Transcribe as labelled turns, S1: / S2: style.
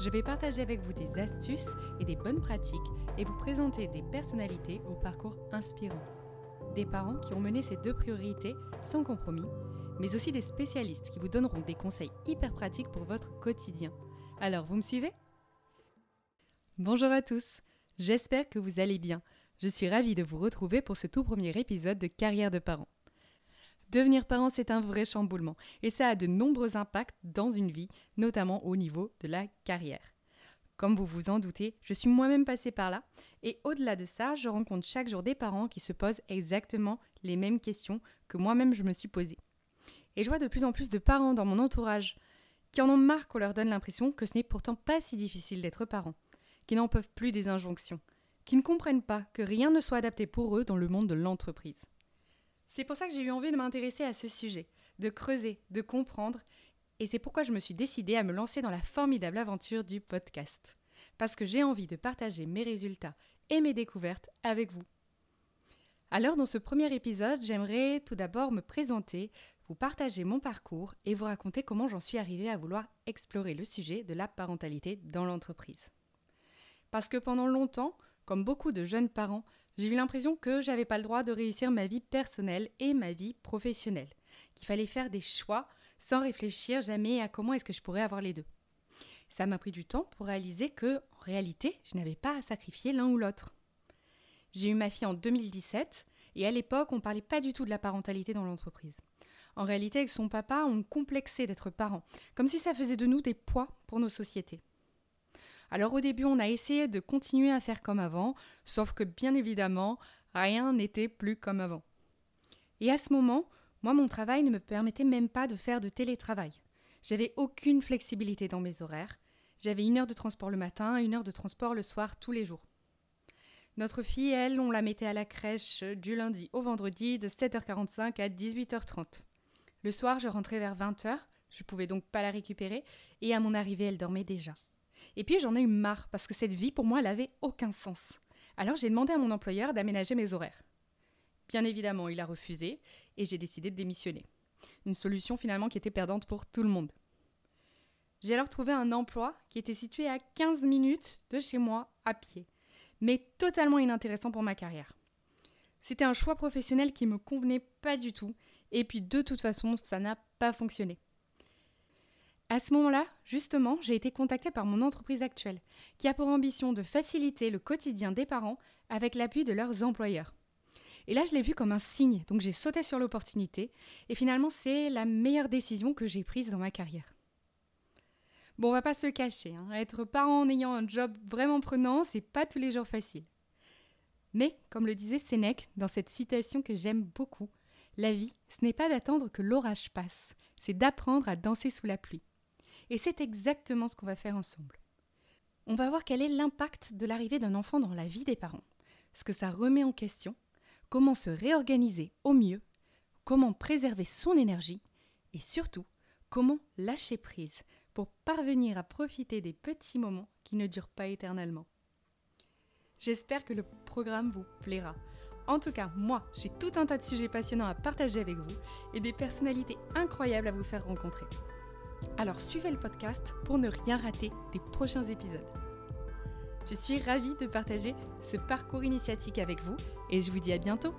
S1: je vais partager avec vous des astuces et des bonnes pratiques et vous présenter des personnalités au parcours inspirant. Des parents qui ont mené ces deux priorités sans compromis, mais aussi des spécialistes qui vous donneront des conseils hyper pratiques pour votre quotidien. Alors, vous me suivez? Bonjour à tous, j'espère que vous allez bien. Je suis ravie de vous retrouver pour ce tout premier épisode de Carrière de parents. Devenir parent, c'est un vrai chamboulement et ça a de nombreux impacts dans une vie, notamment au niveau de la carrière. Comme vous vous en doutez, je suis moi-même passée par là et au-delà de ça, je rencontre chaque jour des parents qui se posent exactement les mêmes questions que moi-même je me suis posée. Et je vois de plus en plus de parents dans mon entourage qui en ont marre qu'on leur donne l'impression que ce n'est pourtant pas si difficile d'être parent, qui n'en peuvent plus des injonctions, qui ne comprennent pas que rien ne soit adapté pour eux dans le monde de l'entreprise. C'est pour ça que j'ai eu envie de m'intéresser à ce sujet, de creuser, de comprendre, et c'est pourquoi je me suis décidée à me lancer dans la formidable aventure du podcast. Parce que j'ai envie de partager mes résultats et mes découvertes avec vous. Alors dans ce premier épisode, j'aimerais tout d'abord me présenter, vous partager mon parcours et vous raconter comment j'en suis arrivée à vouloir explorer le sujet de la parentalité dans l'entreprise. Parce que pendant longtemps, comme beaucoup de jeunes parents, j'ai eu l'impression que j'avais pas le droit de réussir ma vie personnelle et ma vie professionnelle, qu'il fallait faire des choix sans réfléchir jamais à comment est-ce que je pourrais avoir les deux. Ça m'a pris du temps pour réaliser que, en réalité, je n'avais pas à sacrifier l'un ou l'autre. J'ai eu ma fille en 2017 et à l'époque, on parlait pas du tout de la parentalité dans l'entreprise. En réalité, avec son papa, on complexait d'être parent, comme si ça faisait de nous des poids pour nos sociétés. Alors au début, on a essayé de continuer à faire comme avant, sauf que bien évidemment, rien n'était plus comme avant. Et à ce moment, moi, mon travail ne me permettait même pas de faire de télétravail. J'avais aucune flexibilité dans mes horaires. J'avais une heure de transport le matin une heure de transport le soir tous les jours. Notre fille, elle, on la mettait à la crèche du lundi au vendredi de 7h45 à 18h30. Le soir, je rentrais vers 20h, je pouvais donc pas la récupérer, et à mon arrivée, elle dormait déjà. Et puis j'en ai eu marre parce que cette vie pour moi elle avait aucun sens. Alors j'ai demandé à mon employeur d'aménager mes horaires. Bien évidemment, il a refusé et j'ai décidé de démissionner. Une solution finalement qui était perdante pour tout le monde. J'ai alors trouvé un emploi qui était situé à 15 minutes de chez moi à pied, mais totalement inintéressant pour ma carrière. C'était un choix professionnel qui me convenait pas du tout, et puis de toute façon, ça n'a pas fonctionné. À ce moment-là, justement, j'ai été contactée par mon entreprise actuelle, qui a pour ambition de faciliter le quotidien des parents avec l'appui de leurs employeurs. Et là, je l'ai vu comme un signe, donc j'ai sauté sur l'opportunité, et finalement, c'est la meilleure décision que j'ai prise dans ma carrière. Bon, on va pas se cacher, hein. être parent en ayant un job vraiment prenant, c'est pas tous les jours facile. Mais, comme le disait Sénèque dans cette citation que j'aime beaucoup, la vie, ce n'est pas d'attendre que l'orage passe, c'est d'apprendre à danser sous la pluie. Et c'est exactement ce qu'on va faire ensemble. On va voir quel est l'impact de l'arrivée d'un enfant dans la vie des parents, ce que ça remet en question, comment se réorganiser au mieux, comment préserver son énergie et surtout comment lâcher prise pour parvenir à profiter des petits moments qui ne durent pas éternellement. J'espère que le programme vous plaira. En tout cas, moi, j'ai tout un tas de sujets passionnants à partager avec vous et des personnalités incroyables à vous faire rencontrer. Alors suivez le podcast pour ne rien rater des prochains épisodes. Je suis ravie de partager ce parcours initiatique avec vous et je vous dis à bientôt